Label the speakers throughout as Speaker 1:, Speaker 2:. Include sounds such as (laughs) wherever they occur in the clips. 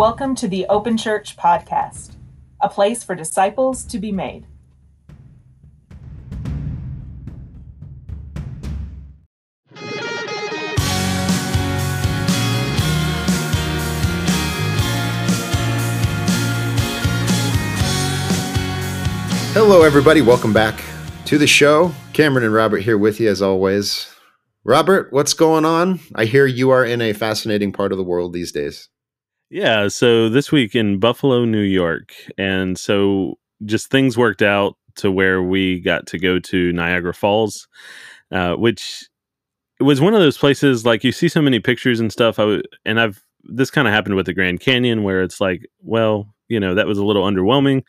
Speaker 1: Welcome to the Open Church Podcast, a place for disciples to be made.
Speaker 2: Hello, everybody. Welcome back to the show. Cameron and Robert here with you as always. Robert, what's going on? I hear you are in a fascinating part of the world these days.
Speaker 3: Yeah, so this week in Buffalo, New York. And so just things worked out to where we got to go to Niagara Falls, uh, which was one of those places like you see so many pictures and stuff. I w- and I've this kind of happened with the Grand Canyon where it's like, well, you know, that was a little underwhelming.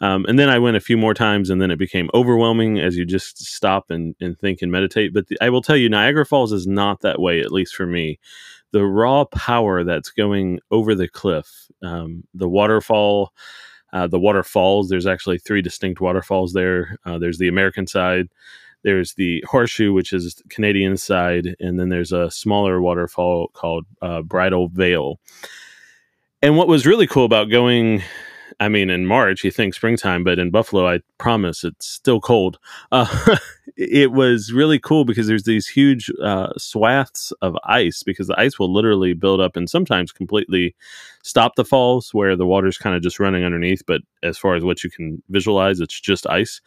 Speaker 3: Um, and then I went a few more times, and then it became overwhelming as you just stop and, and think and meditate. But the, I will tell you, Niagara Falls is not that way, at least for me. The raw power that's going over the cliff, um, the waterfall, uh, the waterfalls. There's actually three distinct waterfalls there. Uh, there's the American side, there's the Horseshoe, which is Canadian side, and then there's a smaller waterfall called uh, Bridal Veil. And what was really cool about going I mean, in March, you think springtime, but in Buffalo, I promise it's still cold. Uh, (laughs) it was really cool because there's these huge uh, swaths of ice because the ice will literally build up and sometimes completely stop the falls where the water's kind of just running underneath. But as far as what you can visualize, it's just ice.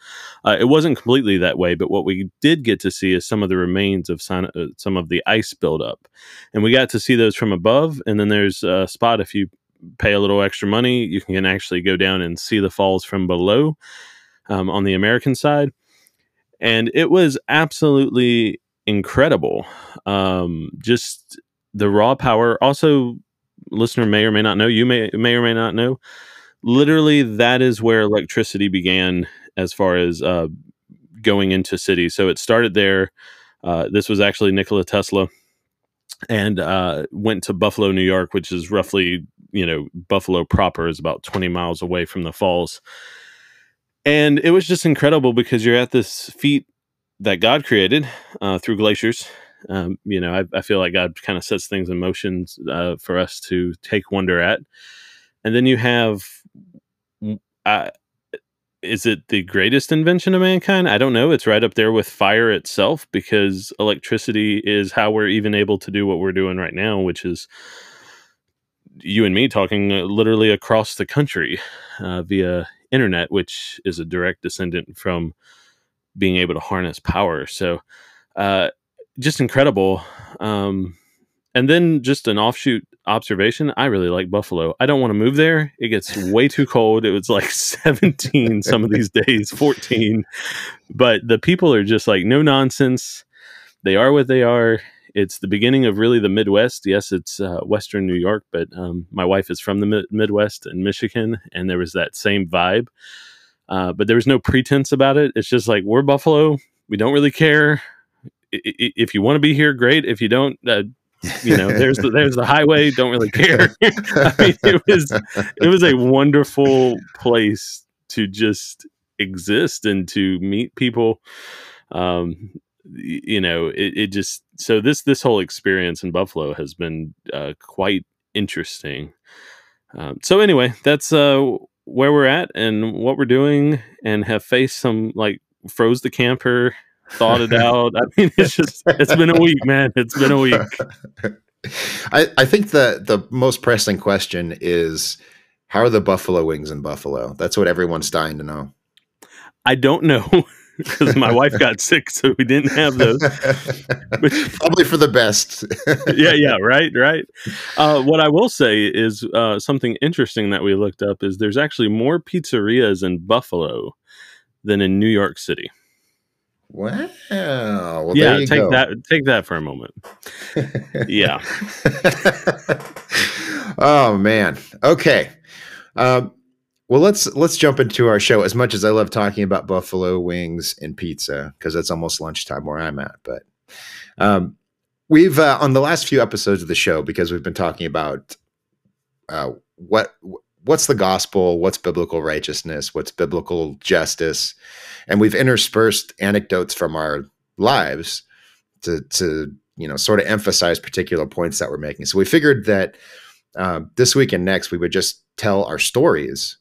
Speaker 3: Uh, it wasn't completely that way, but what we did get to see is some of the remains of some, uh, some of the ice buildup. And we got to see those from above. And then there's a spot if you pay a little extra money, you can actually go down and see the falls from below um, on the American side. And it was absolutely incredible. Um, just the raw power. Also, listener may or may not know, you may may or may not know. Literally, that is where electricity began as far as uh, going into cities. So it started there. Uh, this was actually Nikola Tesla and uh, went to Buffalo, New York, which is roughly you know, Buffalo proper is about 20 miles away from the falls. And it was just incredible because you're at this feat that God created uh, through glaciers. Um, you know, I, I, feel like God kind of sets things in motion uh, for us to take wonder at. And then you have, is it the greatest invention of mankind? I don't know. It's right up there with fire itself because electricity is how we're even able to do what we're doing right now, which is you and me talking uh, literally across the country uh, via internet, which is a direct descendant from being able to harness power. So, uh, just incredible. Um, and then just an offshoot observation I really like Buffalo. I don't want to move there. It gets way too cold. It was like (laughs) 17 some of these days, 14. But the people are just like no nonsense. They are what they are it's the beginning of really the Midwest. Yes, it's uh, Western New York, but um, my wife is from the Mi- Midwest in Michigan, and there was that same vibe. Uh, but there was no pretense about it. It's just like we're Buffalo. We don't really care. I- I- if you want to be here, great. If you don't, uh, you know, (laughs) there's the, there's the highway. Don't really care. (laughs) I mean, it was it was a wonderful place to just exist and to meet people. Um, you know, it, it just so this this whole experience in Buffalo has been uh, quite interesting. Um, so anyway, that's uh, where we're at and what we're doing, and have faced some like froze the camper, thought it (laughs) out. I mean, it's just it's been a week, man. It's been a week. (laughs)
Speaker 2: I, I think the the most pressing question is how are the buffalo wings in Buffalo? That's what everyone's dying to know.
Speaker 3: I don't know. (laughs) because my wife got sick, so we didn't have those. (laughs)
Speaker 2: Probably for the best. (laughs)
Speaker 3: yeah, yeah, right, right. Uh, what I will say is uh, something interesting that we looked up is there's actually more pizzerias in Buffalo than in New York City.
Speaker 2: Wow. Well,
Speaker 3: yeah, take go. that take that for a moment. (laughs) yeah.
Speaker 2: oh man. Okay. Um, well, let's let's jump into our show. As much as I love talking about buffalo wings and pizza, because it's almost lunchtime where I'm at, but um, we've uh, on the last few episodes of the show because we've been talking about uh, what what's the gospel, what's biblical righteousness, what's biblical justice, and we've interspersed anecdotes from our lives to to you know sort of emphasize particular points that we're making. So we figured that uh, this week and next we would just tell our stories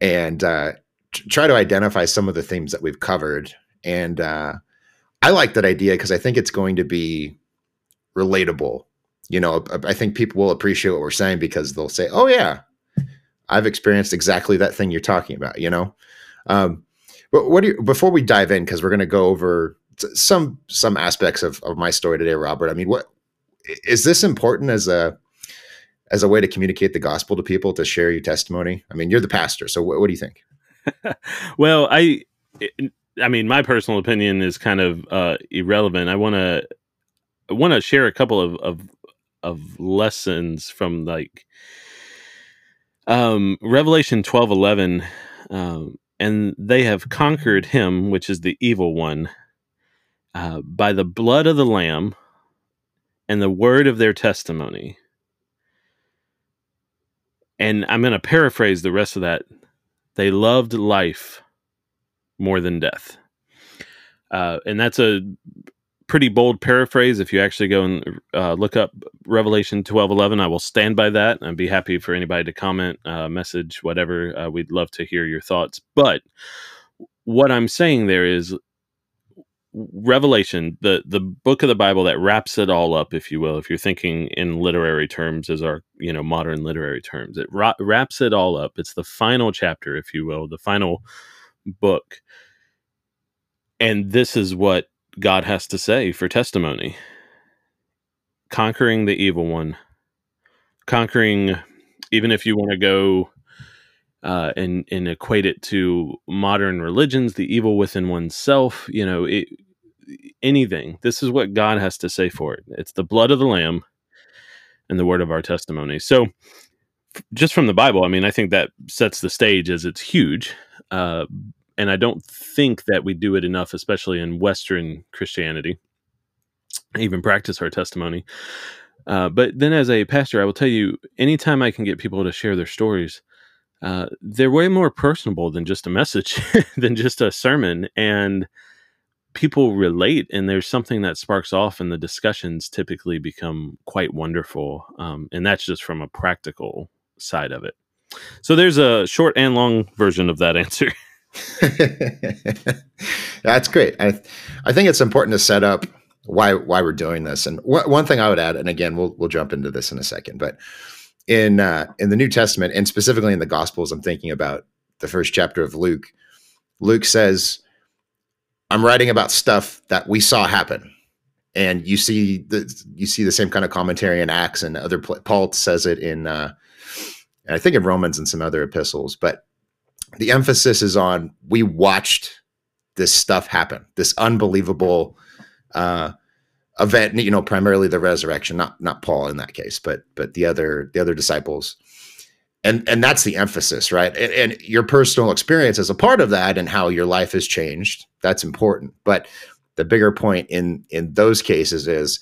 Speaker 2: and uh, try to identify some of the themes that we've covered. And uh, I like that idea because I think it's going to be relatable. You know, I think people will appreciate what we're saying because they'll say, "Oh yeah, I've experienced exactly that thing you're talking about." You know, um, but what do you, before we dive in because we're going to go over some some aspects of, of my story today, Robert. I mean, what is this important as a as a way to communicate the gospel to people to share your testimony? I mean, you're the pastor, so what, what do you think? (laughs)
Speaker 3: well, I, I mean, my personal opinion is kind of uh, irrelevant. I want to, I want to share a couple of, of, of lessons from like, um, Revelation twelve eleven, um, and they have conquered him, which is the evil one, uh, by the blood of the Lamb and the word of their testimony. And I'm going to paraphrase the rest of that they loved life more than death. Uh, and that's a pretty bold paraphrase. If you actually go and uh, look up Revelation 12 11, I will stand by that. I'd be happy for anybody to comment, uh, message, whatever. Uh, we'd love to hear your thoughts. But what I'm saying there is Revelation, the the book of the Bible that wraps it all up, if you will, if you're thinking in literary terms as our you know modern literary terms, it ra- wraps it all up. It's the final chapter, if you will, the final book, and this is what God has to say for testimony: conquering the evil one, conquering. Even if you want to go uh, and and equate it to modern religions, the evil within oneself. You know, it, anything. This is what God has to say for it. It's the blood of the Lamb and the word of our testimony. So, just from the Bible, I mean, I think that sets the stage as it's huge. Uh, and I don't think that we do it enough, especially in Western Christianity, even practice our testimony. Uh, but then, as a pastor, I will tell you anytime I can get people to share their stories, uh, they're way more personable than just a message, (laughs) than just a sermon. And people relate, and there's something that sparks off, and the discussions typically become quite wonderful. Um, and that's just from a practical side of it. So there's a short and long version of that (laughs) answer. (laughs)
Speaker 2: That's great. I I think it's important to set up why why we're doing this. And wh- one thing I would add, and again, we'll we'll jump into this in a second, but in uh, in the New Testament and specifically in the Gospels, I'm thinking about the first chapter of Luke. Luke says, "I'm writing about stuff that we saw happen." And you see the you see the same kind of commentary in Acts and other Paul says it in uh, I think in Romans and some other epistles, but the emphasis is on we watched this stuff happen, this unbelievable uh, event you know primarily the resurrection not not paul in that case but but the other the other disciples. And and that's the emphasis right? And, and, your personal experience as a part of that and how your life has changed. That's important. But the bigger point in in those cases is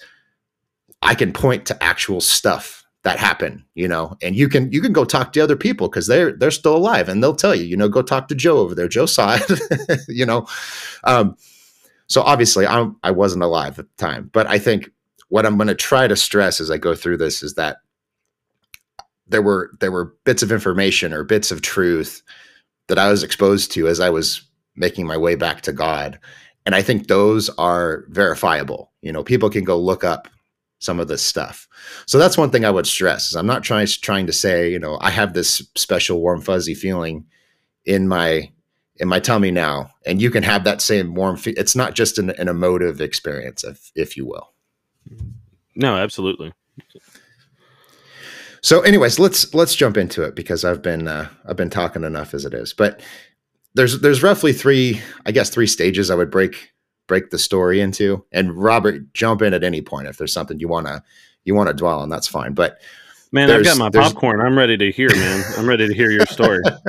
Speaker 2: i can point to actual stuff that happened you know and you can you can go talk to other people because they're they're still alive and they'll tell you you know go talk to joe over there joe saw it (laughs) you know. Um so obviously, I'm, I wasn't alive at the time, but I think what I'm going to try to stress as I go through this is that there were there were bits of information or bits of truth that I was exposed to as I was making my way back to God, and I think those are verifiable. You know, people can go look up some of this stuff. So that's one thing I would stress is I'm not trying trying to say, you know, I have this special warm fuzzy feeling in my in my tummy now and you can have that same warm fe- it's not just an, an emotive experience if if you will.
Speaker 3: No absolutely.
Speaker 2: So anyways let's let's jump into it because i've been uh, i've been talking enough as it is. But there's there's roughly three i guess three stages i would break break the story into. And robert jump in at any point if there's something you want to you want to dwell on that's fine. But
Speaker 3: Man, I've got my popcorn. I'm ready to hear, man. I'm ready to hear your story. (laughs)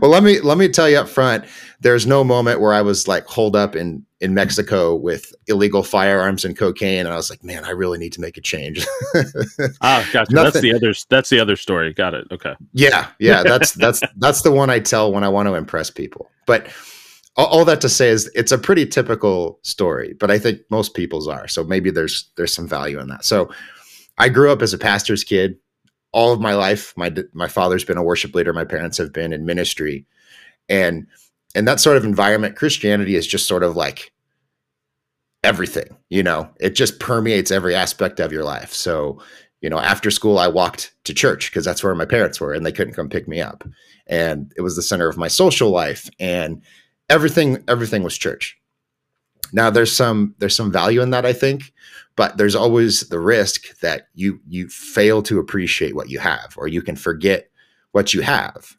Speaker 2: well, let me let me tell you up front. There's no moment where I was like holed up in in Mexico with illegal firearms and cocaine, and I was like, man, I really need to make a change. (laughs)
Speaker 3: ah, gotcha. That's the other. That's the other story. Got it. Okay.
Speaker 2: Yeah, yeah. (laughs) That's that's that's the one I tell when I want to impress people. But all, all that to say is, it's a pretty typical story. But I think most people's are. So maybe there's there's some value in that. So I grew up as a pastor's kid. all of my life, my my father's been a worship leader. My parents have been in ministry, and in that sort of environment, Christianity is just sort of like everything. You know, it just permeates every aspect of your life. So, you know, after school, I walked to church because that's where my parents were, and they couldn't come pick me up, and it was the center of my social life, and everything everything was church. Now, there's some there's some value in that, I think, but there's always the risk that you you fail to appreciate what you have or you can forget what you have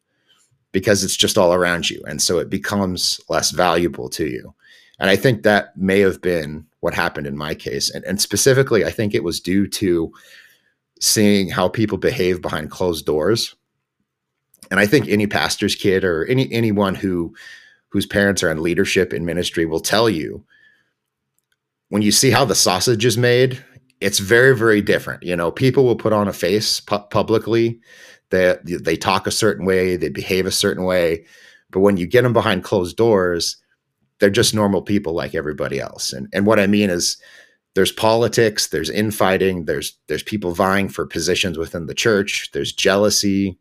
Speaker 2: because it's just all around you and so it becomes less valuable to you. And i think that may have been what happened in my case and, and specifically i think it was due to seeing how people behave behind closed doors. And i think any pastor's kid or any anyone who whose parents are in leadership in ministry will tell you when you see how the sausage is made, it's very, very different. You know, people will put on a face pu- publicly. They they talk a certain way, they behave a certain way, but when you get them behind closed doors, they're just normal people like everybody else. And and what I mean is, there's politics, there's infighting, there's there's people vying for positions within the church, there's jealousy.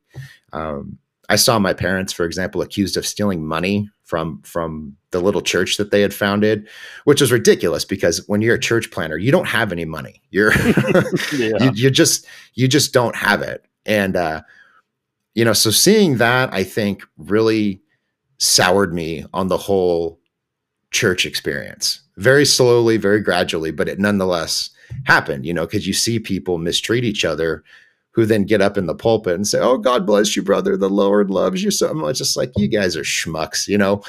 Speaker 2: Um, I saw my parents, for example, accused of stealing money from from the little church that they had founded, which was ridiculous because when you're a church planter, you don't have any money. You're (laughs) (laughs) yeah. you, you, just you just don't have it. And uh, you know, so seeing that, I think really soured me on the whole church experience. Very slowly, very gradually, but it nonetheless happened. You know, because you see people mistreat each other who then get up in the pulpit and say, "Oh, God bless you, brother. The Lord loves you so much." Just like you guys are schmucks, you know.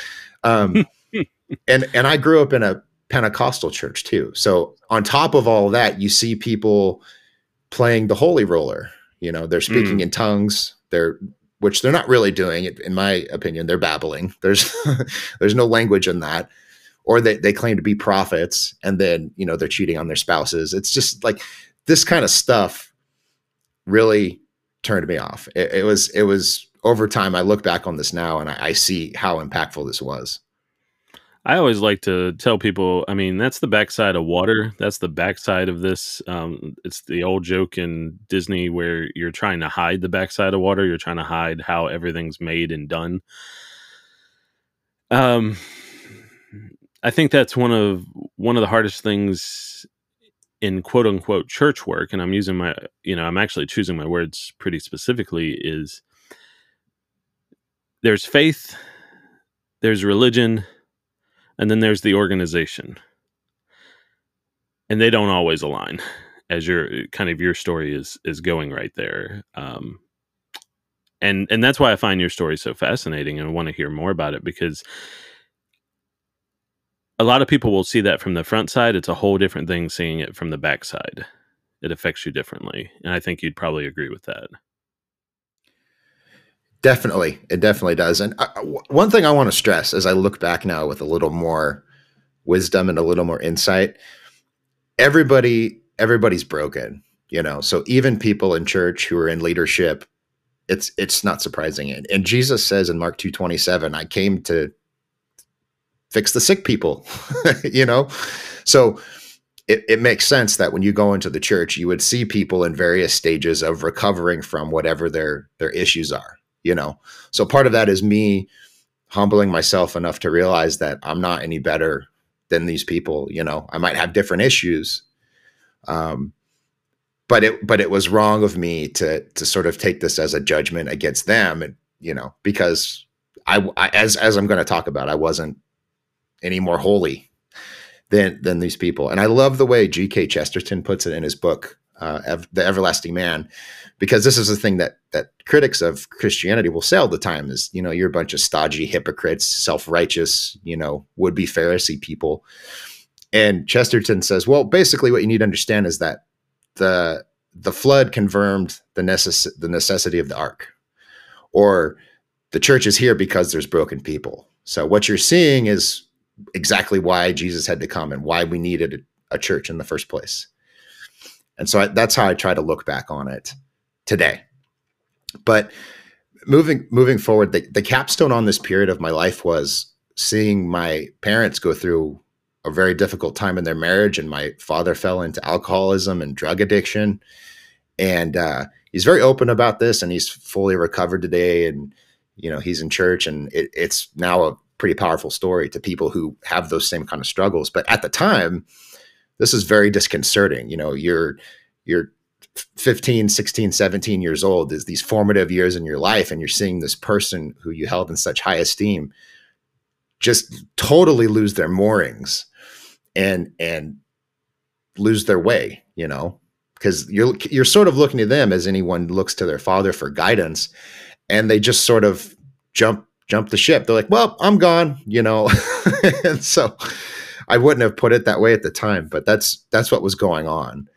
Speaker 2: Um, (laughs) and and I grew up in a Pentecostal church too. So on top of all that, you see people playing the holy roller. You know, they're speaking mm. in tongues. They're which they're not really doing. In my opinion, they're babbling. There's (laughs) there's no language in that. Or they, they claim to be prophets and then, you know, they're cheating on their spouses. It's just like this kind of stuff really turned me off. It, it, was it was over time. I look back on this now and I, I see how impactful this was.
Speaker 3: I always like to tell people, I mean, that's the backside of water. That's the backside of this. Um, it's the old joke in Disney where you're trying to hide the backside of water. You're trying to hide how everything's made and done. Um, I think that's one of one of the hardest things in quote unquote church work, and I'm using my, you know, I'm actually choosing my words pretty specifically, is there's faith, there's religion, and then there's the organization. And they don't always align, as your kind of your story is is going right there. Um, and and that's why I find your story so fascinating, and I want to hear more about it because a lot of people will see that from the front side. It's a whole different thing seeing it from the back side. It affects you differently. And I think you'd probably agree with that.
Speaker 2: Definitely. It definitely does. And I, uh, one thing I want to stress as I look back now with a little more wisdom and a little more insight, everybody, everybody's broken, you know? So even people in church who are in leadership, it's, it's not surprising. And, and Jesus says in Mark 227, I came to fix the sick people, (laughs) you know? So it, it makes sense that when you go into the church, you would see people in various stages of recovering from whatever their their issues are, you know. So part of that is me humbling myself enough to realize that I'm not any better than these people, you know. I might have different issues. Um but it but it was wrong of me to to sort of take this as a judgment against them and you know because I, I as as I'm going to talk about I wasn't any more holy than than these people. And I love the way G.K. Chesterton puts it in his book, uh, "The Everlasting Man," because this is the thing that that critics of Christianity will say all the time: is you know you're a bunch of stodgy hypocrites, self righteous, you know, would be Pharisee people. And Chesterton says, well, basically, what you need to understand is that the the flood confirmed the necess- the necessity of the ark, or the church is here because there's broken people. So what you're seeing is exactly why Jesus had to come and why we needed a, church in the first place. And so I, that's how I try to look back on it today. But moving moving forward, the, the capstone on this period of my life was seeing my parents go through a very difficult time in their marriage, and my father fell into alcoholism and drug addiction. And uh, he's very open about this and he's fully recovered today and you know he's in church and it, it's now a pretty powerful story to people who have those same kind of struggles. But at the time this is very disconcerting. You know you're you're 15 16 17 years old. Is these formative years in your life and you're seeing this person who you held in such high esteem just totally lose their moorings and and lose their way you know? Because you're you're sort of looking to them as anyone looks to their father for guidance and they just sort of jump jump the ship. They're like well i'm gone you know? (laughs) And so i wouldn't have put it that way at the time but that's that's what was going on.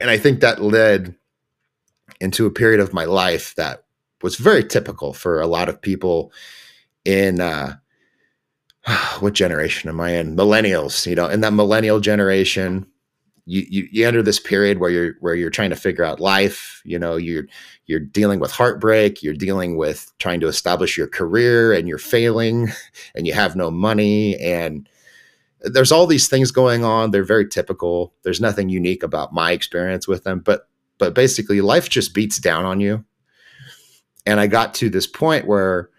Speaker 2: And i think that led into a period of my life that was very typical for a lot of people in uh (sighs) what generation am i in? Millennials you know in that millennial generation you, you you enter this period where you're where you're trying to figure out life you know you're you're dealing with heartbreak you're dealing with trying to establish your career and you're failing (laughs) and you have no money and there's all these things going on. They're very typical. There's nothing unique about my experience with them but but basically life just beats down on you. And i got to this point where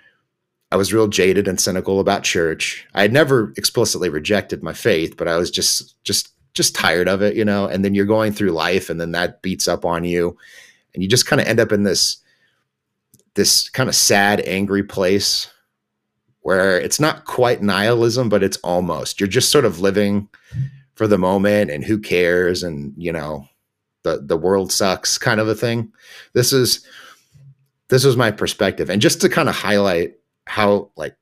Speaker 2: i was real jaded and cynical about church. I had never explicitly rejected my faith but i was just just just tired of it, you know, and then you're going through life and then that beats up on you and you just kind of end up in this this kind of sad, angry place where it's not quite nihilism, but it's almost. You're just sort of living for the moment and who cares and, you know, the the world sucks kind of a thing. This is this was my perspective. And just to kind of highlight how like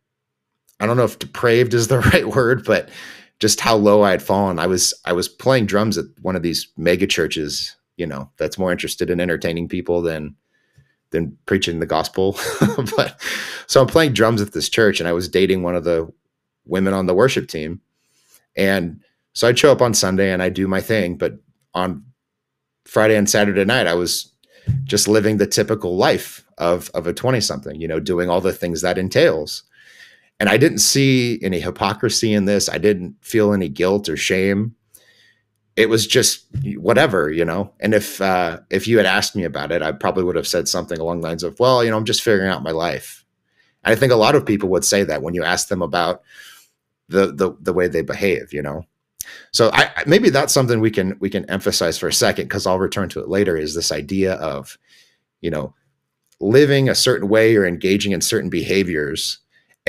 Speaker 2: I don't know if depraved is the (laughs) right word, but just how low I had fallen. I was I was playing drums at one of these mega churches, you know, that's more interested in entertaining people than than preaching the gospel. (laughs) but so I'm playing drums at this church and I was dating one of the women on the worship team. And so I'd show up on Sunday and I do my thing, but on Friday and Saturday night I was just living the typical life of of a 20 something, you know, doing all the things that entails and I didn't see any hypocrisy in this. I didn't feel any guilt or shame. It was just whatever, you know. And if uh, if you had asked me about it, I probably would have said something along the lines of, "Well, you know, I'm just figuring out my life." And I think a lot of people would say that when you ask them about the the the way they behave, you know. So I maybe that's something we can we can emphasize for a second because I'll return to it later. Is this idea of, you know, living a certain way or engaging in certain behaviors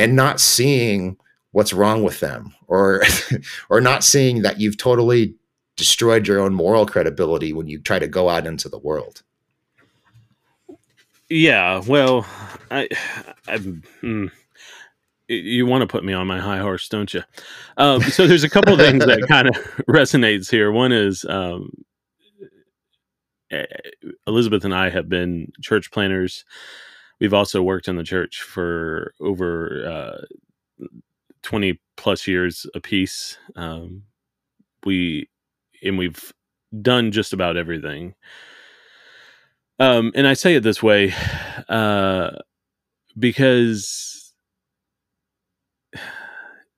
Speaker 2: and not seeing what's wrong with them or (laughs) or not seeing that you've totally destroyed your own moral credibility when you try to go out into the world.
Speaker 3: Yeah well i i mm, you want to put me on my high horse don't you? Um, so there's a couple (laughs) things that kind of (laughs) resonates here. One is um, elizabeth and i have been church planters we've also worked in the church for over uh, 20 plus years a piece um, we and we've done just about everything. Um, and i say it this way (sighs) uh, because (sighs)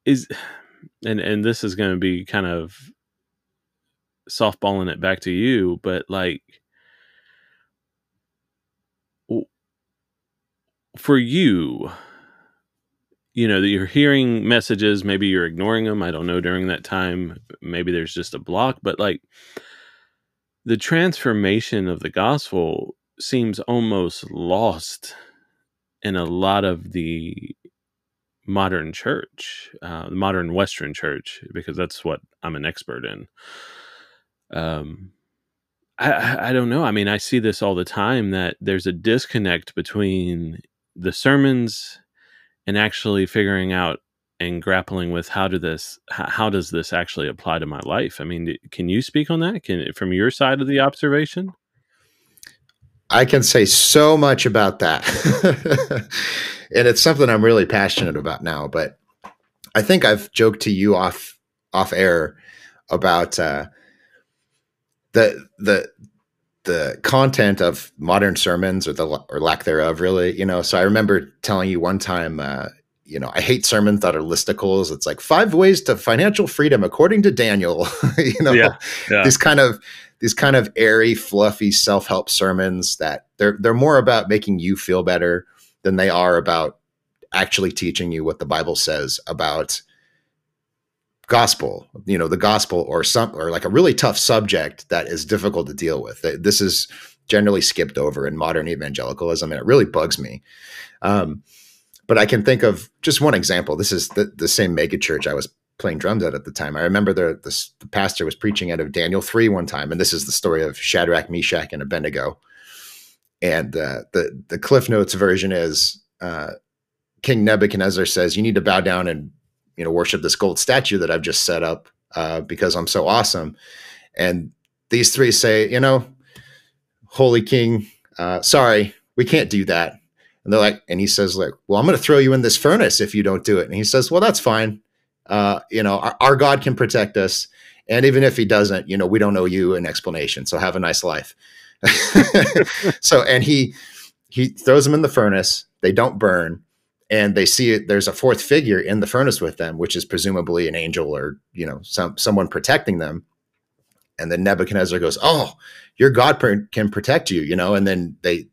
Speaker 3: is (sighs) and and this is going to be kind of softballing it back to you but like for you, you know, that you're hearing messages, maybe you're ignoring them. I don't know during that time. Maybe there's just a block, but like the transformation of the gospel seems almost lost in a lot of the modern church, uh, the modern Western church, because that's what I'm an expert in. Um, I, I don't know. I mean, I see this all the time that there's a disconnect between the sermons and actually figuring out and grappling with how do this how does this actually apply to my life? I mean can you speak on that? Can from your side of the observation?
Speaker 2: I can say so much about that. (laughs) And it's something i'm really passionate about now but i think i've joked to you off off air about uh the the the content of modern sermons or the or lack thereof really you know? So i remember telling you one time uh, you know i hate sermons that are listicles. It's like five ways to financial freedom according to daniel. (laughs) You know?
Speaker 3: Yeah, yeah.
Speaker 2: these kind of these kind of airy, fluffy self-help sermons that they're they're more about making you feel better than they are about actually teaching you what the Bible says about gospel, you know, the gospel or some or like a really tough subject that is difficult to deal with. This is generally skipped over in modern evangelicalism, and it really bugs me. Um, but I can think of just one example. This is the, the same megachurch I was playing drums at at the time. I remember the, the, the pastor was preaching out of Daniel three one time, and this is the story of Shadrach, Meshach, and Abednego. And uh, the the Cliff Notes version is uh, King Nebuchadnezzar says, "You need to bow down and you know worship this gold statue that I've just set up uh, because I'm so awesome." And these three say, "You know, Holy King, uh, sorry, we can't do that." And they're like, and he says, "Like, well, I'm going to throw you in this furnace if you don't do it." And he says, "Well, that's fine. Uh, you know, our, our God can protect us." And even if he doesn't, you know, we don't owe you an explanation. So have a nice life. (laughs) so, and he he throws them in the furnace. They don't burn and they see it there's a fourth figure in the furnace with them which is presumably an angel or you know some someone protecting them. And then nebuchadnezzar goes oh your god can protect you you know and then they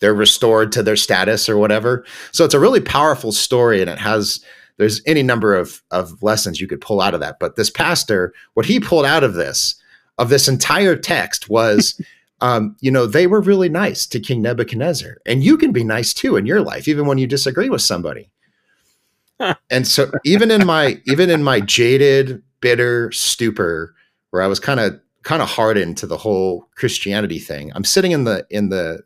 Speaker 2: they're restored to their status or whatever. So it's a really powerful story and it has there's any number of of lessons you could pull out of that. But this pastor what he pulled out of this of this entire text was (laughs) um, you know, they were really nice to King Nebuchadnezzar. And you can be nice too in your life, even when you disagree with somebody. and so even in my (laughs) even in my jaded, bitter stupor, where I was kind of kind of hardened to the whole Christianity thing, I'm sitting in the in the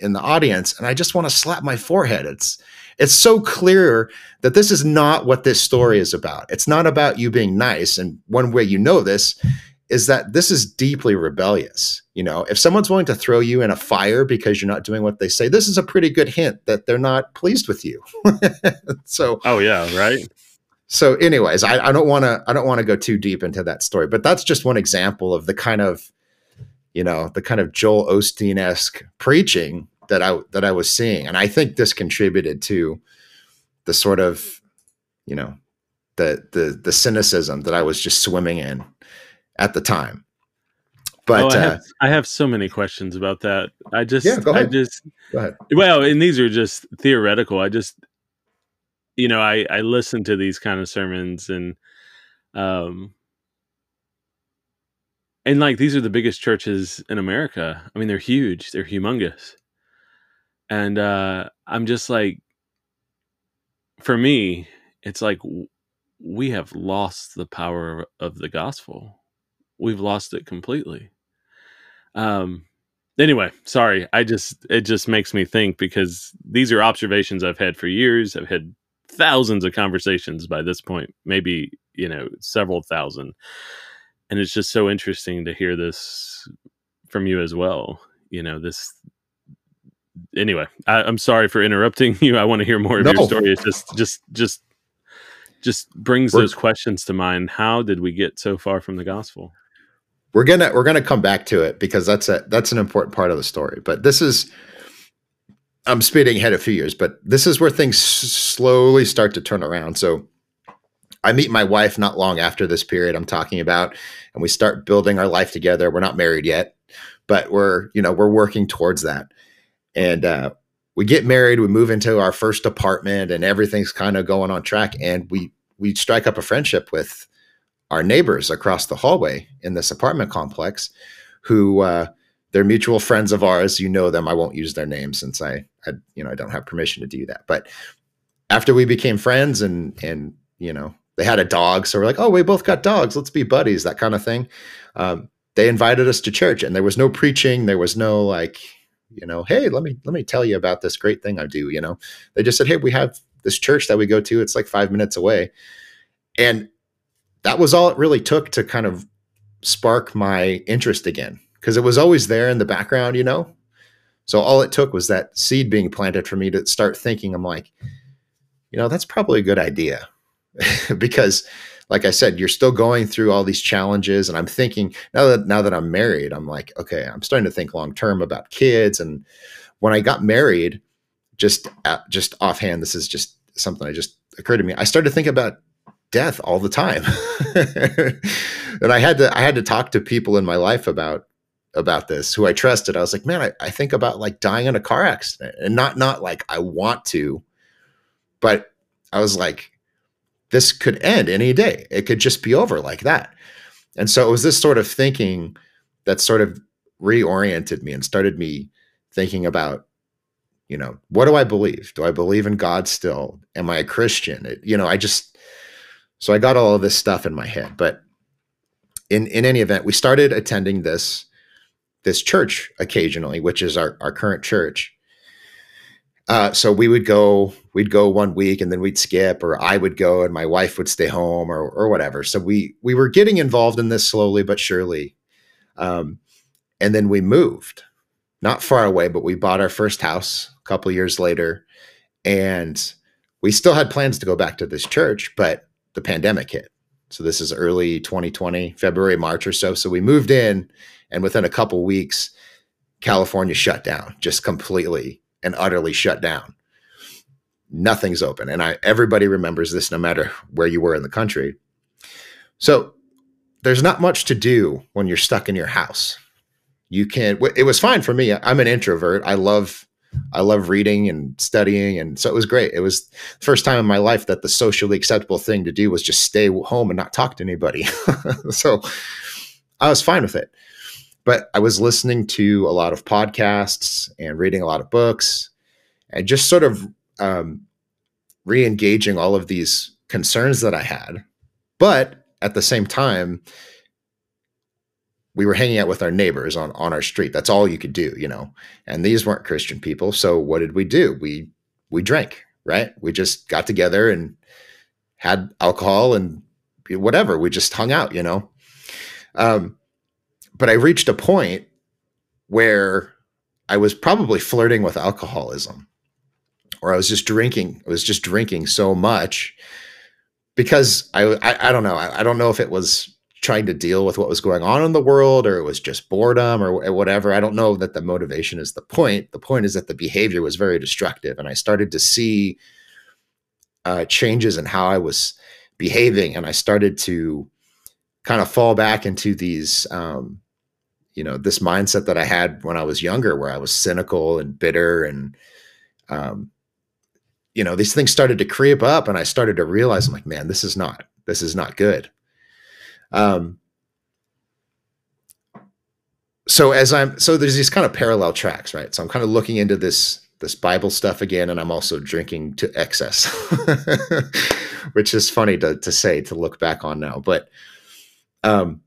Speaker 2: in the audience and I just want to slap my forehead. It's it's so clear that this is not what this story is about. It's not about you being nice. And one way you know this is that this is deeply rebellious. You know, if someone's willing to throw you in a fire because you're not doing what they say, this is a pretty good hint that they're not pleased with you. (laughs) so,
Speaker 3: oh yeah, right.
Speaker 2: So, anyways, I, I don't want to I don't want to go too deep into that story, but that's just one example of the kind of, you know, the kind of Joel Osteen esque preaching that I that I was seeing, and I think this contributed to the sort of, you know, the the the cynicism that I was just swimming in at the time. But
Speaker 3: oh, I, have,
Speaker 2: uh,
Speaker 3: I, have, so many questions about that. I just,
Speaker 2: yeah, go ahead.
Speaker 3: I just,
Speaker 2: go ahead.
Speaker 3: Well, and these are just theoretical. I just, you know, I I listen to these kind of sermons and, um, and like these are the biggest churches in America. I mean, they're huge. They're humongous. And uh, I'm just like, for me, it's like we have lost the power of the gospel we've lost it completely. Um, anyway, sorry. I just it just makes me think because these are observations I've had for years. I've had thousands of conversations by this point, maybe you know several thousand, and it's just so interesting to hear this from you as well. You know this. Anyway, I, am sorry for interrupting (laughs) you. I want to hear more of no. your story. It's just, just, just, just brings We're, those questions to mind. How did we get so far from the gospel?
Speaker 2: We're gonna we're gonna come back to it because that's a that's an important part of the story. But this is I'm speeding ahead a few years, but this is where things slowly start to turn around. So I meet my wife not long after this period I'm talking about, and we start building our life together. We're not married yet, but we're you know we're working towards that, and uh, we get married. We move into our first apartment, and everything's kind of going on track. And we we strike up a friendship with our neighbors across the hallway in this apartment complex who uh, they're mutual friends of ours. You know them. I won't use their names since I, I, you know, I don't have permission to do that. But after we became friends and, and, you know, they had a dog. So we're like, oh, we both got dogs. Let's be buddies, that kind of thing. Um, they invited us to church and there was no preaching. There was no like, you know, hey, let me, let me tell you about this great thing I do. You know, they just said, hey, we have this church that we go to. It's like five minutes away. And that was all it really took to kind of spark my interest again because it was always there in the background, you know. So all it took was that seed being planted for me to start thinking. I'm like, you know, that's probably a good idea (laughs) because, like I said, you're still going through all these challenges, and I'm thinking now that now that I'm married, I'm like, okay, I'm starting to think long term about kids. And when I got married, just uh, just offhand, this is just something I just occurred to me. I started to think about death all the time. (laughs) and I had to I had to talk to people in my life about about this who I trusted. I was like, man, I, I think about like dying in a car accident and not not like I want to, but I was like, this could end any day. It could just be over like that. And so it was this sort of thinking that sort of reoriented me and started me thinking about you know what do i believe do i believe in god still am i a christian it, you know i just so i got all of this stuff in my head but in in any event we started attending this this church occasionally which is our, our current church. Uh, so we would go we'd go one week and then we'd skip or i would go and my wife would stay home or, or whatever. So we we were getting involved in this slowly but surely. Um, and then we moved not far away but we bought our first house a couple years later. And we still had plans to go back to this church but the pandemic hit so this is early 2020 february march or so so we moved in and within a couple weeks california shut down just completely and utterly shut down. Nothing's open. And I everybody remembers this no matter where you were in the country. So there's not much to do when you're stuck in your house. You can it was fine for me. I'm an introvert. I love I love reading and studying and so it was great. It was the first time in my life that the socially acceptable thing to do was just stay home and not talk to anybody. (laughs) so I was fine with it but I was listening to a lot of podcasts and reading a lot of books and just sort of um, re engaging all of these concerns that I had. But at the same time, we were hanging out with our neighbors on, on our street. That's all you could do, you know. And these weren't Christian people. So what did we do? We we drank, right? We just got together and had alcohol and whatever. We just hung out, you know. Um, but I reached a point where I was probably flirting with alcoholism or I was just drinking. I was just drinking so much because I, I, I don't know. I, I, don't know if it was trying to deal with what was going on in the world or it was just boredom or whatever. I don't know that the motivation is the point. The point is that the behavior was very destructive. And I started to see uh, changes in how I was behaving. And I started to kind of fall back into these, um, you know this mindset that I had when I was younger, where I was cynical and bitter, and um, you know these things started to creep up, and I started to realize I'm like, man, this is not this is not good. Um, so as I'm so there's these kind of parallel tracks, right? So I'm kind of looking into this this Bible stuff again, and I'm also drinking to excess, (laughs) which is funny to to say to look back on now, but um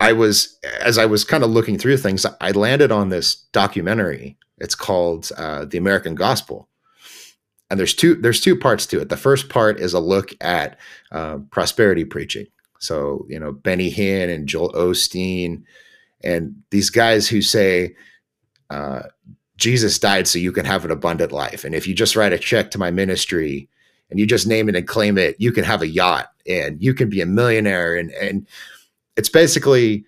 Speaker 2: I was as I was kind of looking through things, I landed on this documentary. It's called uh, "The American Gospel," and there's two there's two parts to it. The first part is a look at uh, prosperity preaching. So you know Benny Hinn and Joel Osteen, and these guys who say uh, Jesus died so you can have an abundant life, and if you just write a check to my ministry and you just name it and claim it, you can have a yacht and you can be a millionaire. And and it's basically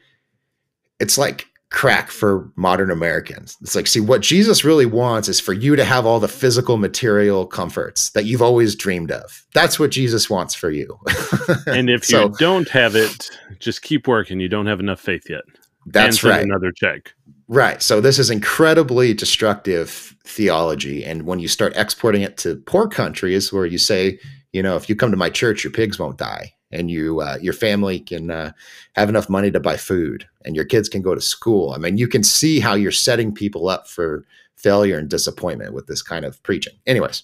Speaker 2: it's like crack for modern Americans. It's like, see, what Jesus really wants is for you to have all the physical material comforts that you've always dreamed of. That's what Jesus wants for you. (laughs)
Speaker 3: and if so, you don't have it, just keep working. You don't have enough faith yet.
Speaker 2: That's right.
Speaker 3: Another check.
Speaker 2: Right. So this is incredibly destructive theology. And when you start exporting it to poor countries where you say, you know, if you come to my church, your pigs won't die and you uh, your family can uh, have enough money to buy food and your kids can go to school. I mean you can see how you're setting people up for failure and disappointment with this kind of preaching. Anyways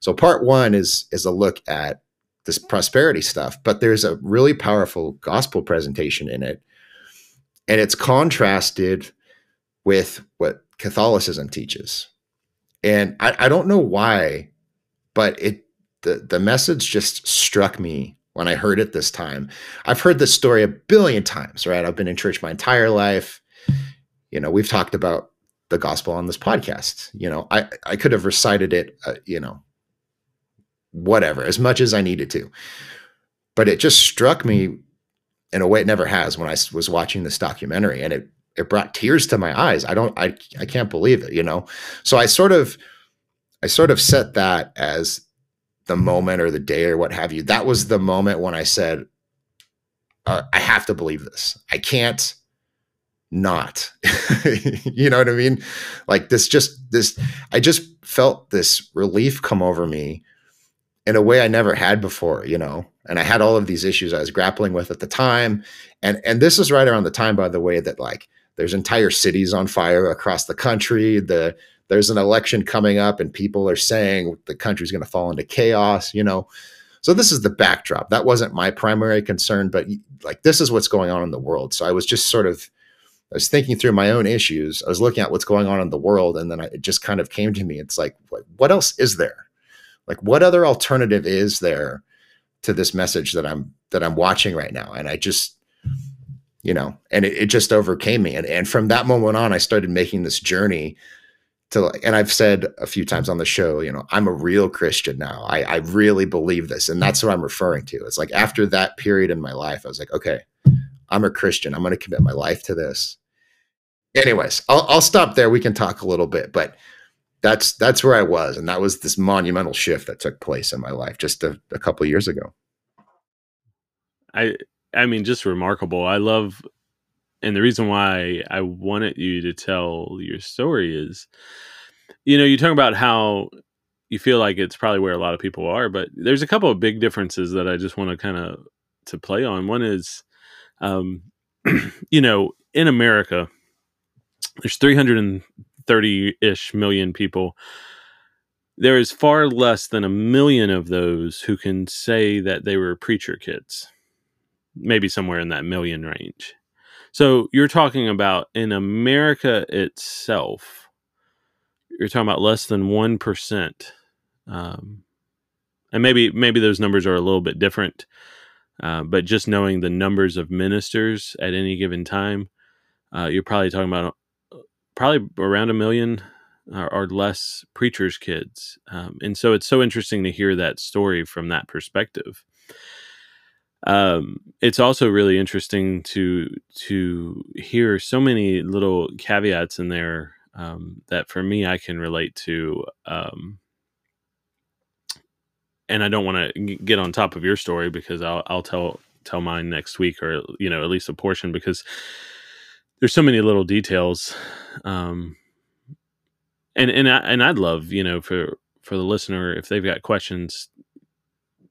Speaker 2: so part one is is a look at this prosperity stuff but there's a really powerful gospel presentation in it and it's contrasted with what catholicism teaches. And i, I don't know why but it the, the message just struck me when I heard it this time. I've heard this story a billion times, right? I've been in church my entire life. You know, we've talked about the gospel on this podcast. You know, I I could have recited it, uh, you know, whatever, as much as I needed to. But it just struck me in a way it never has when I was watching this documentary and it it brought tears to my eyes. I don't I I can't believe it, you know. So I sort of I sort of set that as the moment or the day or what have you. That was the moment when I said, uh, I have to believe this. I can't not. (laughs) you know what I mean? Like this just this I just felt this relief come over me in a way I never had before, you know. And I had all of these issues I was grappling with at the time. And and this is right around the time by the way that like there's entire cities on fire across the country. The there's an election coming up and people are saying the country's going to fall into chaos, you know. So this is the backdrop. That wasn't my primary concern, but like this is what's going on in the world. So I was just sort of I was thinking through my own issues. I was looking at what's going on in the world, and then I, it just kind of came to me. It's like, what, else is there? Like, what other alternative is there to this message that I'm that I'm watching right now? And I just, you know, and it, it just overcame me. And and from that moment on, I started making this journey to like, and I've said a few times on the show, you know, I'm a real Christian now. I, I really believe this. And that's what I'm referring to. It's like after that period in my life, I was like, okay, I'm a Christian. I'm going to commit my life to this. Anyways, I'll, I'll stop there. We can talk a little bit, but that's that's where I was, and that was this monumental shift that took place in my life just a, a couple years ago.
Speaker 3: I I mean, just remarkable. I love, and the reason why I wanted you to tell your story is, you know, you talk about how you feel like it's probably where a lot of people are, but there's a couple of big differences that I just want to kind of to play on. One is um, (clears throat) you know, in America, there's 330 ish million people. There is far less than a million of those who can say that they were preacher kids, maybe somewhere in that million range. So you're talking about in America itself, you're talking about less than 1%. Um, and maybe maybe those numbers are a little bit different uh, but just knowing the numbers of ministers at any given time, uh, you're probably talking about uh, probably around a million or, or less preachers' kids. Um, and so it's so interesting to hear that story from that perspective. Um, it's also really interesting to to hear so many little caveats in there um, that for me I can relate to. Um, and I don't want to get on top of your story because I'll I'll tell tell mine next week or you know at least a portion because there's so many little details um and and I, and I'd love you know for for the listener if they've got questions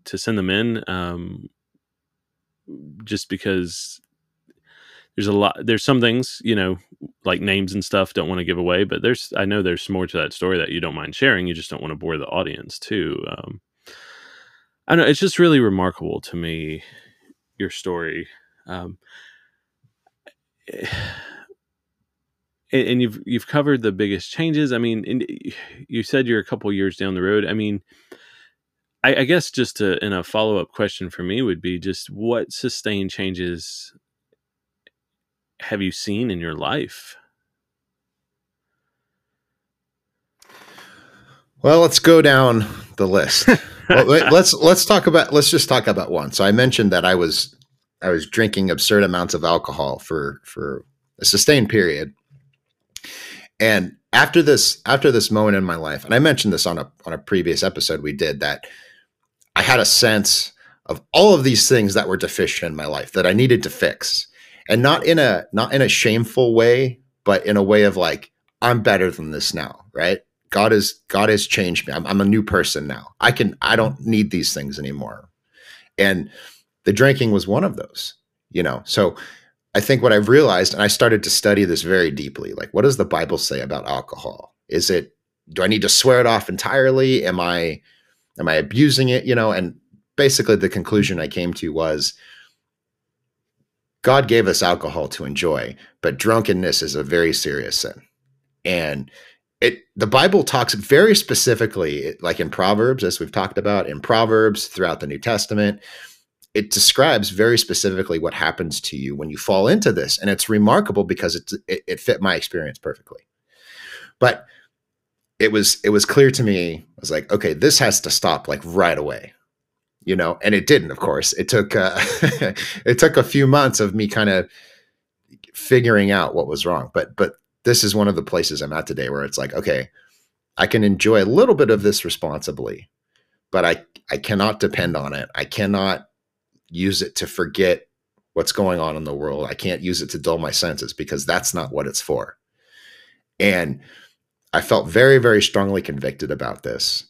Speaker 3: to send them in um just because there's a lot there's some things you know like names and stuff don't want to give away but there's i know there's more to that story that you don't mind sharing you just don't want to bore the audience too um I know it's just really remarkable to me your story. Um, (sighs) and you've you've covered the biggest changes. I mean, you said you're a couple years down the road. I mean, I, I guess just to, in a follow up question for me would be just what sustained changes have you seen in your life?
Speaker 2: Well, let's go down the list. (laughs) well, let's let's talk about let's just talk about one. So I mentioned that I was I was drinking absurd amounts of alcohol for for a sustained period. And after this after this moment in my life, and I mentioned this on a on a previous episode we did that I had a sense of all of these things that were deficient in my life that I needed to fix. And not in a not in a shameful way, but in a way of like I'm better than this now, right? God is God has changed me. I'm, I'm a new person now. I can I don't need these things anymore. And the drinking was one of those, you know. So I think what I've realized, and I started to study this very deeply, like what does the Bible say about alcohol? Is it do I need to swear it off entirely? Am I am I abusing it? You know, and basically the conclusion I came to was God gave us alcohol to enjoy, but drunkenness is a very serious sin. And it the bible talks very specifically like in proverbs as we've talked about in proverbs throughout the new testament it describes very specifically what happens to you when you fall into this and it's remarkable because it's, it, it fit my experience perfectly but it was it was clear to me i was like okay this has to stop like right away you know and it didn't of course it took uh, (laughs) it took a few months of me kind of figuring out what was wrong but but this is one of the places I'm at today where it's like, okay, I can enjoy a little bit of this responsibly, but I I cannot depend on it. I cannot use it to forget what's going on in the world. I can't use it to dull my senses because that's not what it's for. And I felt very, very strongly convicted about this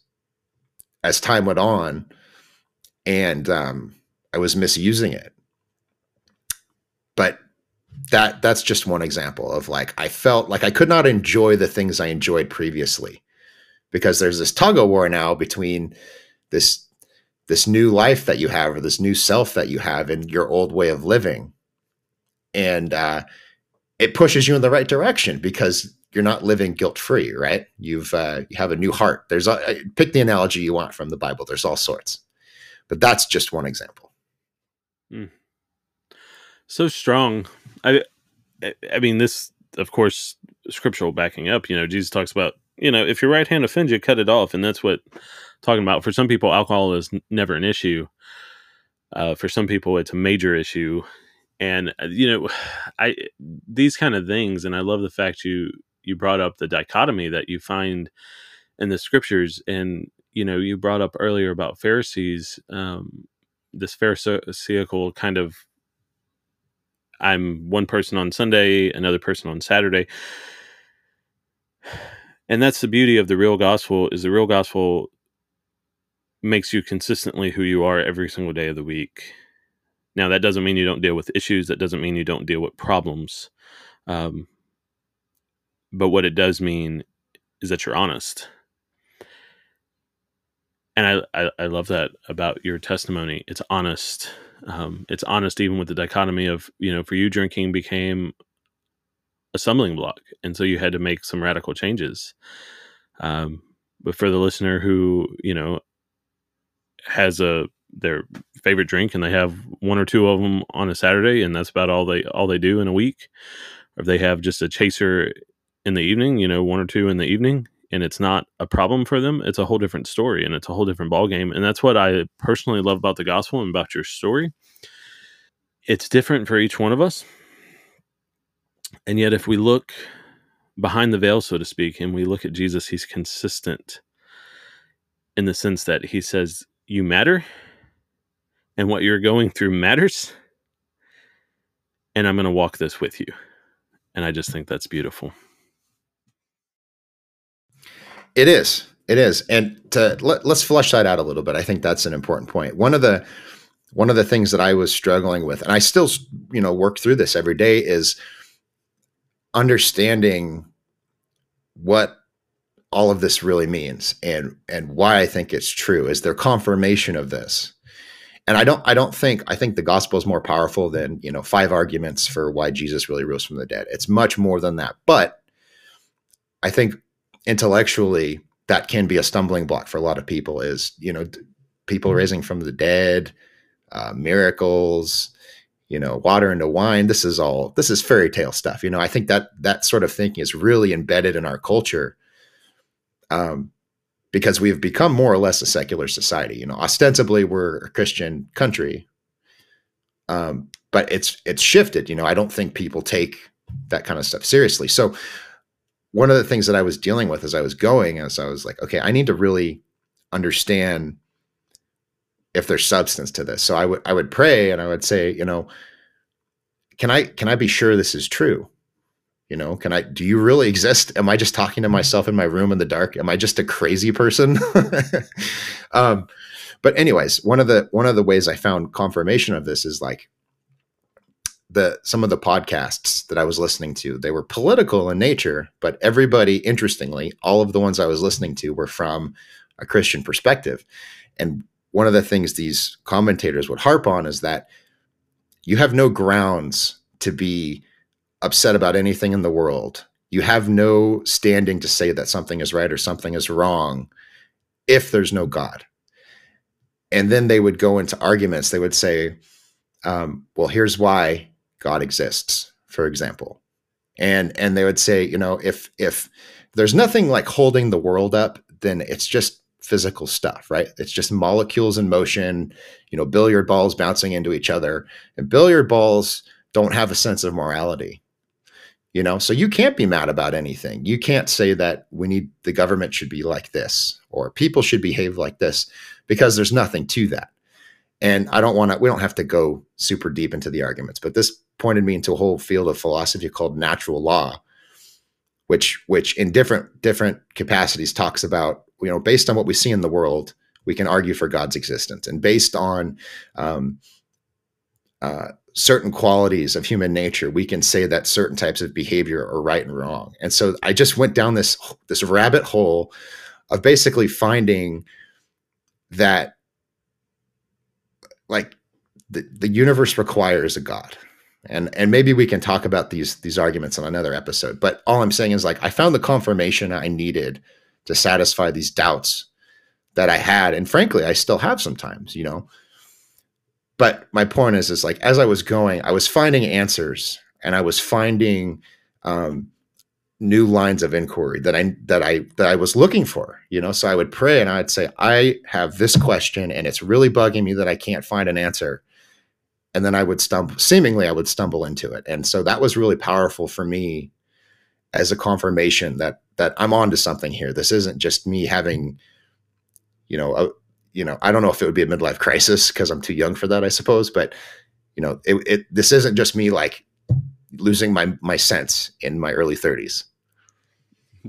Speaker 2: as time went on, and um, I was misusing it. But that that's just one example of like I felt like I could not enjoy the things I enjoyed previously because there's this tug of war now between this this new life that you have or this new self that you have and your old way of living and uh, it pushes you in the right direction because you're not living guilt free right? You've uh, you have a new heart. There's a, pick the analogy you want from the bible. There's all sorts. But that's just one example.
Speaker 3: Mm. so strong. I i mean this of course scriptural backing up you know jesus talks about you know if your right hand offends you cut it off. And that's what talking about. For some people alcohol is n- never an issue. Uh, for some people it's a major issue. And uh, you know (sighs) i these kind of things and i love the fact you you brought up the dichotomy that you find in the scriptures and you know you brought up earlier about pharisees um this pharisaical kind of i'm one person on sunday another person on saturday. And that's the beauty of the real gospel is the real gospel makes you consistently who you are every single day of the week. Now that doesn't mean you don't deal with issues that doesn't mean you don't deal with problems. Um, but what it does mean is that you're honest. And I, I, I love that about your testimony. It's honest. Um, it's honest even with the dichotomy of you know for you drinking became a stumbling block and so you had to make some radical changes. Um, but for the listener who you know has a their favorite drink and they have one or two of them on a Saturday and that's about all they all they do in a week or if they have just a chaser in the evening you know one or two in the evening and it's not a problem for them it's a whole different story and it's a whole different ball game and that's what I personally love about the gospel and about your story it's different for each one of us and yet, if we look behind the veil, so to speak, and we look at Jesus, he's consistent in the sense that he says, You matter, and what you're going through matters, and I'm going to walk this with you. And I just think that's beautiful.
Speaker 2: It is. It is. And to let, let's flush that out a little bit. I think that's an important point. One of the one of the things that I was struggling with, and I still, you know, work through this every day, is understanding what all of this really means and and why I think it's true is there confirmation of this. And I don't I don't think I think the gospel is more powerful than, you know, five arguments for why Jesus really rose from the dead. It's much more than that. But I think intellectually that can be a stumbling block for a lot of people is, you know, people mm-hmm. raising from the dead, uh, miracles, you know water into wine. This is all this is fairy tale stuff you know? I think that that sort of thinking is really embedded in our culture um, because we've become more or less a secular society you know? Ostensibly we're a christian country um, but it's it's shifted you know? I don't think people take that kind of stuff seriously. So one of the things that i was dealing with as i was going as i was like okay i need to really understand if there's substance to this. So I would I would pray and I would say, you know, can I can I be sure this is true? You know, can I do you really exist? Am I just talking to myself in my room in the dark? Am I just a crazy person? (laughs) um, but anyways, one of the one of the ways I found confirmation of this is like the some of the podcasts that I was listening to, they were political in nature, but everybody, interestingly, all of the ones I was listening to were from a Christian perspective. And one of the things these commentators would harp on is that you have no grounds to be upset about anything in the world. You have no standing to say that something is right or something is wrong if there's no God. And then they would go into arguments. They would say, um, well, here's why God exists, for example. And and they would say, you know, if if there's nothing like holding the world up, then it's just physical stuff, right? It's just molecules in motion, you know, billiard balls bouncing into each other. And billiard balls don't have a sense of morality. You know, so you can't be mad about anything. You can't say that we need the government should be like this or people should behave like this because there's nothing to that. And I don't want to, we don't have to go super deep into the arguments, but this pointed me into a whole field of philosophy called natural law, which, which in different, different capacities talks about, you know, based on what we see in the world, we can argue for God's existence. And based on, um, uh, certain qualities of human nature, we can say that certain types of behavior are right and wrong. And so I just went down this this rabbit hole of basically finding that like the, the universe requires a God. And and maybe we can talk about these these arguments on another episode. But all I'm saying is like I found the confirmation I needed to satisfy these doubts that I had. And frankly, I still have sometimes, you know but my point is is like as i was going i was finding answers and i was finding um, new lines of inquiry that i that i that i was looking for you know so i would pray and i'd say i have this question and it's really bugging me that i can't find an answer and then i would stumble seemingly i would stumble into it and so that was really powerful for me as a confirmation that that i'm onto something here this isn't just me having you know a, you know, I don't know if it would be a midlife crisis because I'm too young for that, I suppose. But you know, it, it this isn't just me like losing my my sense in my early 30s.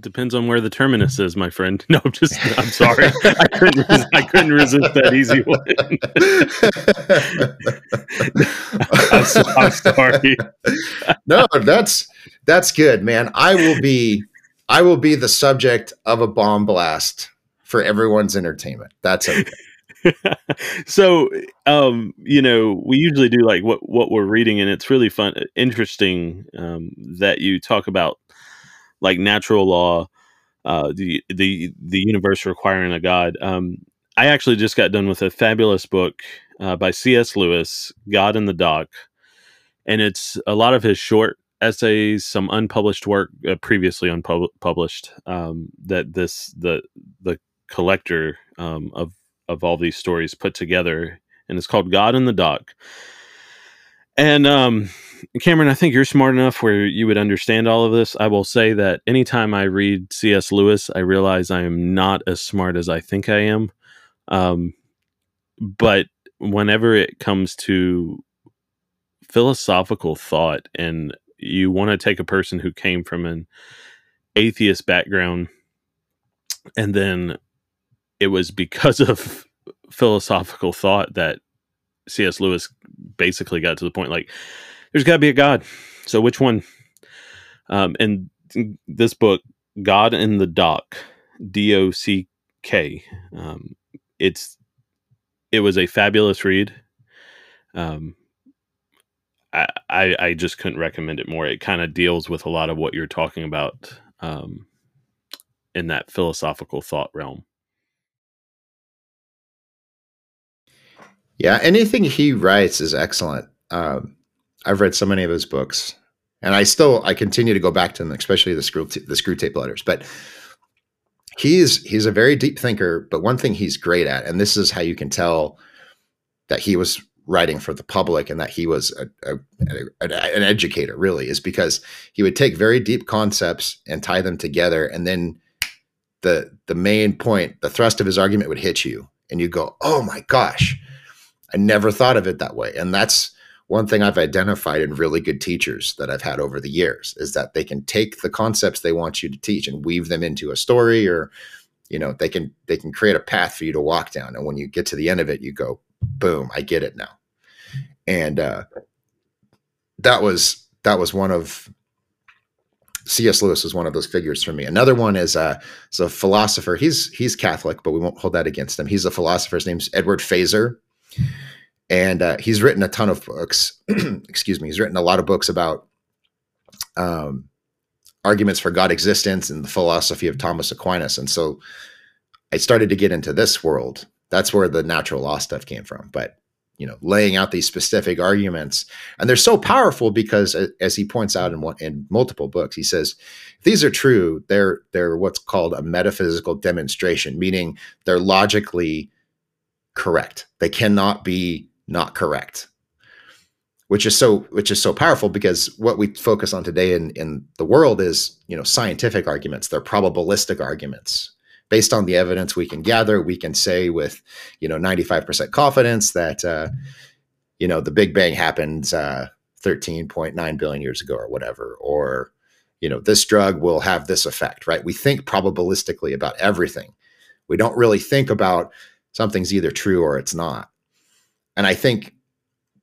Speaker 3: Depends on where the terminus is, my friend. (laughs) No, I'm just I'm sorry. (laughs) I couldn't resist, I couldn't resist that easy one. (laughs) I'm, so, I'm sorry.
Speaker 2: no, that's that's good, man. I will be I will be the subject of a bomb blast for everyone's entertainment. That's okay.
Speaker 3: so um you know we usually do like what what we're reading and it's really fun interesting um that you talk about like natural law uh the the the universe requiring a god um i actually just got done with a fabulous book uh, by cs lewis god in the dock and it's a lot of his short essays some unpublished work uh, previously unpublished um that this the the collector um, of of all these stories put together, and it's called God in the Dock. And um, Cameron, I think you're smart enough where you would understand all of this. I will say that anytime I read C.S. Lewis, I realize I am not as smart as I think I am. Um, but whenever it comes to philosophical thought, and you want to take a person who came from an atheist background and then it was because of philosophical thought that C.S. Lewis basically got to the point like, there's got to be a God. So which one? Um, and this book, God in the Dock, D O C K. Um, it's it was a fabulous read. Um, I, I, I just couldn't recommend it more. It kind of deals with a lot of what you're talking about um, in that philosophical thought realm.
Speaker 2: Yeah, anything he writes is excellent. Um, I've read so many of his books, and I still I continue to go back to them, especially the screw the Screwtape Letters. But he's he's a very deep thinker. But one thing he's great at, and this is how you can tell that he was writing for the public and that he was a, a, a, an educator, really, is because he would take very deep concepts and tie them together, and then the the main point, the thrust of his argument would hit you, and you go, "Oh my gosh." I never thought of it that way. And that's one thing I've identified in really good teachers that I've had over the years is that they can take the concepts they want you to teach and weave them into a story or you know they can they can create a path for you to walk down and when you get to the end of it you go boom I get it now. And uh that was that was one of C.S. Lewis was one of those figures for me. Another one is, uh, is a philosopher. He's he's Catholic, but we won't hold that against him. He's a philosopher. His name's Edward Feser and uh, he's written a ton of books. (clears throat) excuse me. He's written a lot of books about um, arguments for God existence and the philosophy of Thomas Aquinas. And so I started to get into this world. That's where the natural law stuff came from. But you know, laying out these specific arguments, and they're so powerful because, as he points out in one, in multiple books, he says if these are true. They're they're what's called a metaphysical demonstration, meaning they're logically correct. They cannot be not correct. which is so which is so powerful because what we focus on today in in the world is you know scientific arguments they're probabilistic arguments based on the evidence we can gather we can say with you know 95% confidence that uh, you know the big bang happened uh, 13.9 billion years ago or whatever or you know this drug will have this effect right we think probabilistically about everything we don't really think about something's either true or it's not. And i think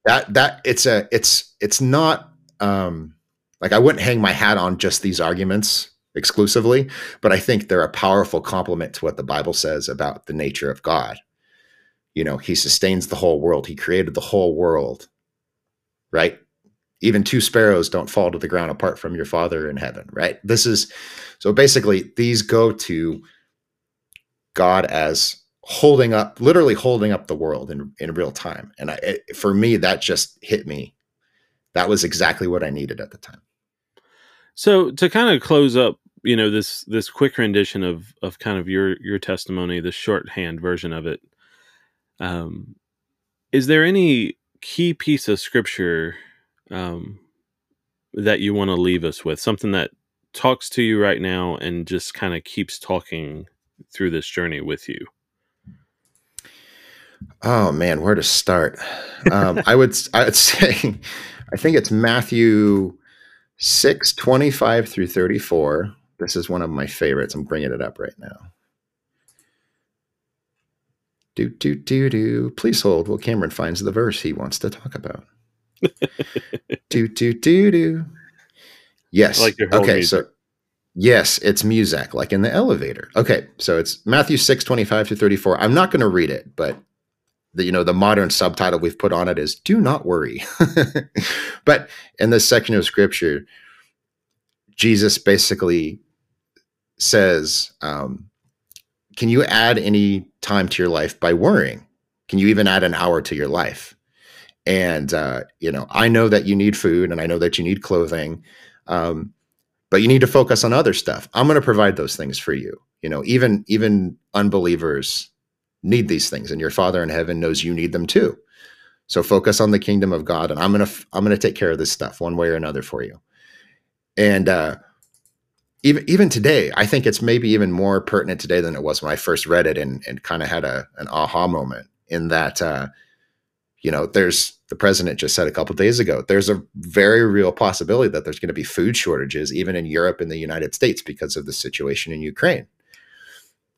Speaker 2: that that it's a it's it's not um like i wouldn't hang my hat on just these arguments exclusively but i think they're a powerful complement to what the bible says about the nature of god. You know he sustains the whole world. He created the whole world right? Even two sparrows don't fall to the ground apart from your father in heaven right? This is so basically these go to god as holding up literally holding up the world in in real time and I, it, for me that just hit me that was exactly what i needed at the time
Speaker 3: so to kind of close up you know this this quick rendition of of kind of your your testimony the shorthand version of it um is there any key piece of scripture um, that you want to leave us with? Something that talks to you right now and just kind of keeps talking through this journey with you?
Speaker 2: Oh man, where to start? Um, I would I would (laughs) say I think it's Matthew six twenty five through thirty four. This is one of my favorites. I'm bringing it up right now. Do do do do. Please hold while Cameron finds the verse he wants to talk about (laughs) do do do do. Yes. Like okay. Music. So yes, it's music, like in the elevator. Okay. So it's Matthew six twenty five to thirty four. I'm not going to read it, but the you know the modern subtitle we've put on it is "Do not worry." (laughs) but in this section of scripture, Jesus basically says, um, "Can you add any time to your life by worrying? Can you even add an hour to your life?" and uh, you know i know that you need food and i know that you need clothing um, but you need to focus on other stuff i'm going to provide those things for you you know even even unbelievers need these things and your father in heaven knows you need them too so focus on the kingdom of god and i'm to i'm to take care of this stuff one way or another for you and uh, even even today i think it's maybe even more pertinent today than it was when i first read it and and kind of had a an aha moment in that uh, you know, there's the president just said a couple days ago, there's a very real possibility that there's going to be food shortages even in Europe and the United States because of the situation in Ukraine.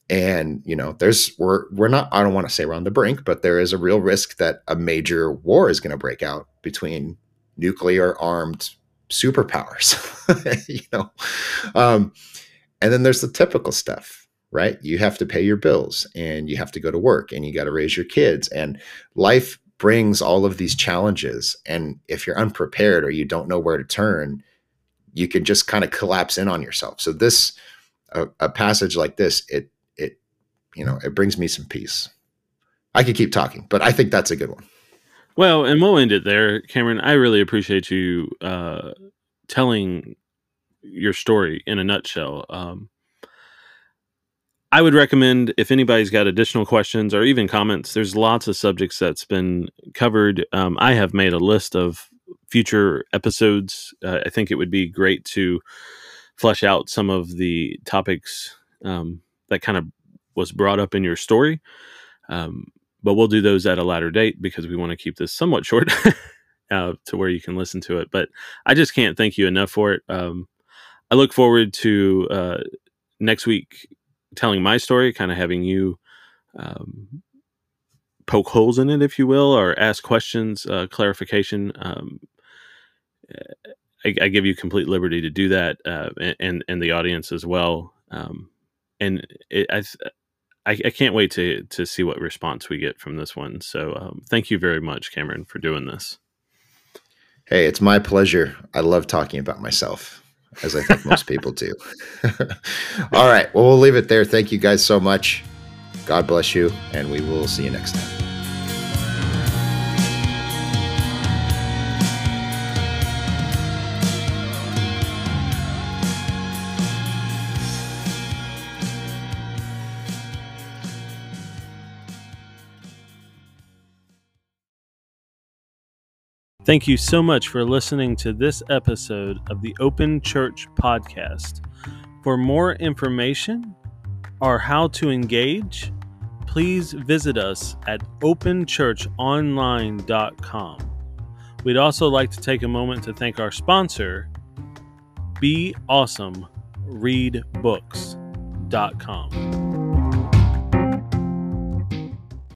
Speaker 2: And you know, there's we're we're not I don't want to say we're on the brink, but there is a real risk that a major war is going to break out between nuclear armed superpowers. (laughs) you know, um, and then there's the typical stuff right? You have to pay your bills and you have to go to work and you got to raise your kids and life brings all of these challenges. And if you're unprepared or you don't know where to turn, you can just kind of collapse in on yourself. So this, a, a passage like this, it, it, you know, it brings me some peace. I could keep talking, but I think that's a good one.
Speaker 3: Well, and we'll end it there, Cameron. I really appreciate you uh, telling your story in a nutshell. Um, I would recommend if anybody's got additional questions or even comments, there's lots of subjects that's been covered. Um, I have made a list of future episodes. Uh, I think it would be great to flesh out some of the topics um, that kind of was brought up in your story. Um, but we'll do those at a later date because we want to keep this somewhat (laughs) short uh, to where you can listen to it. But I just can't thank you enough for it. Um, I look forward to uh, next week telling my story, kind of having you um, poke holes in it, if you will, or ask questions, uh, clarification. Um, I, I, give you complete liberty to do that, uh, and and the audience as well. Um, and it, I, I, I can't wait to to see what response we get from this one. So um, thank you very much, Cameron, for doing this.
Speaker 2: Hey, it's my pleasure. I love talking about myself as I think most people do. (laughs) All right. Well, we'll leave it there. Thank you guys so much. God bless you, and we will see you next time.
Speaker 3: Thank you so much for listening to this episode of the Open Church Podcast. For more information or how to engage, please visit us at openchurchonline.com. We'd also like to take a moment to thank our sponsor, Be Awesome.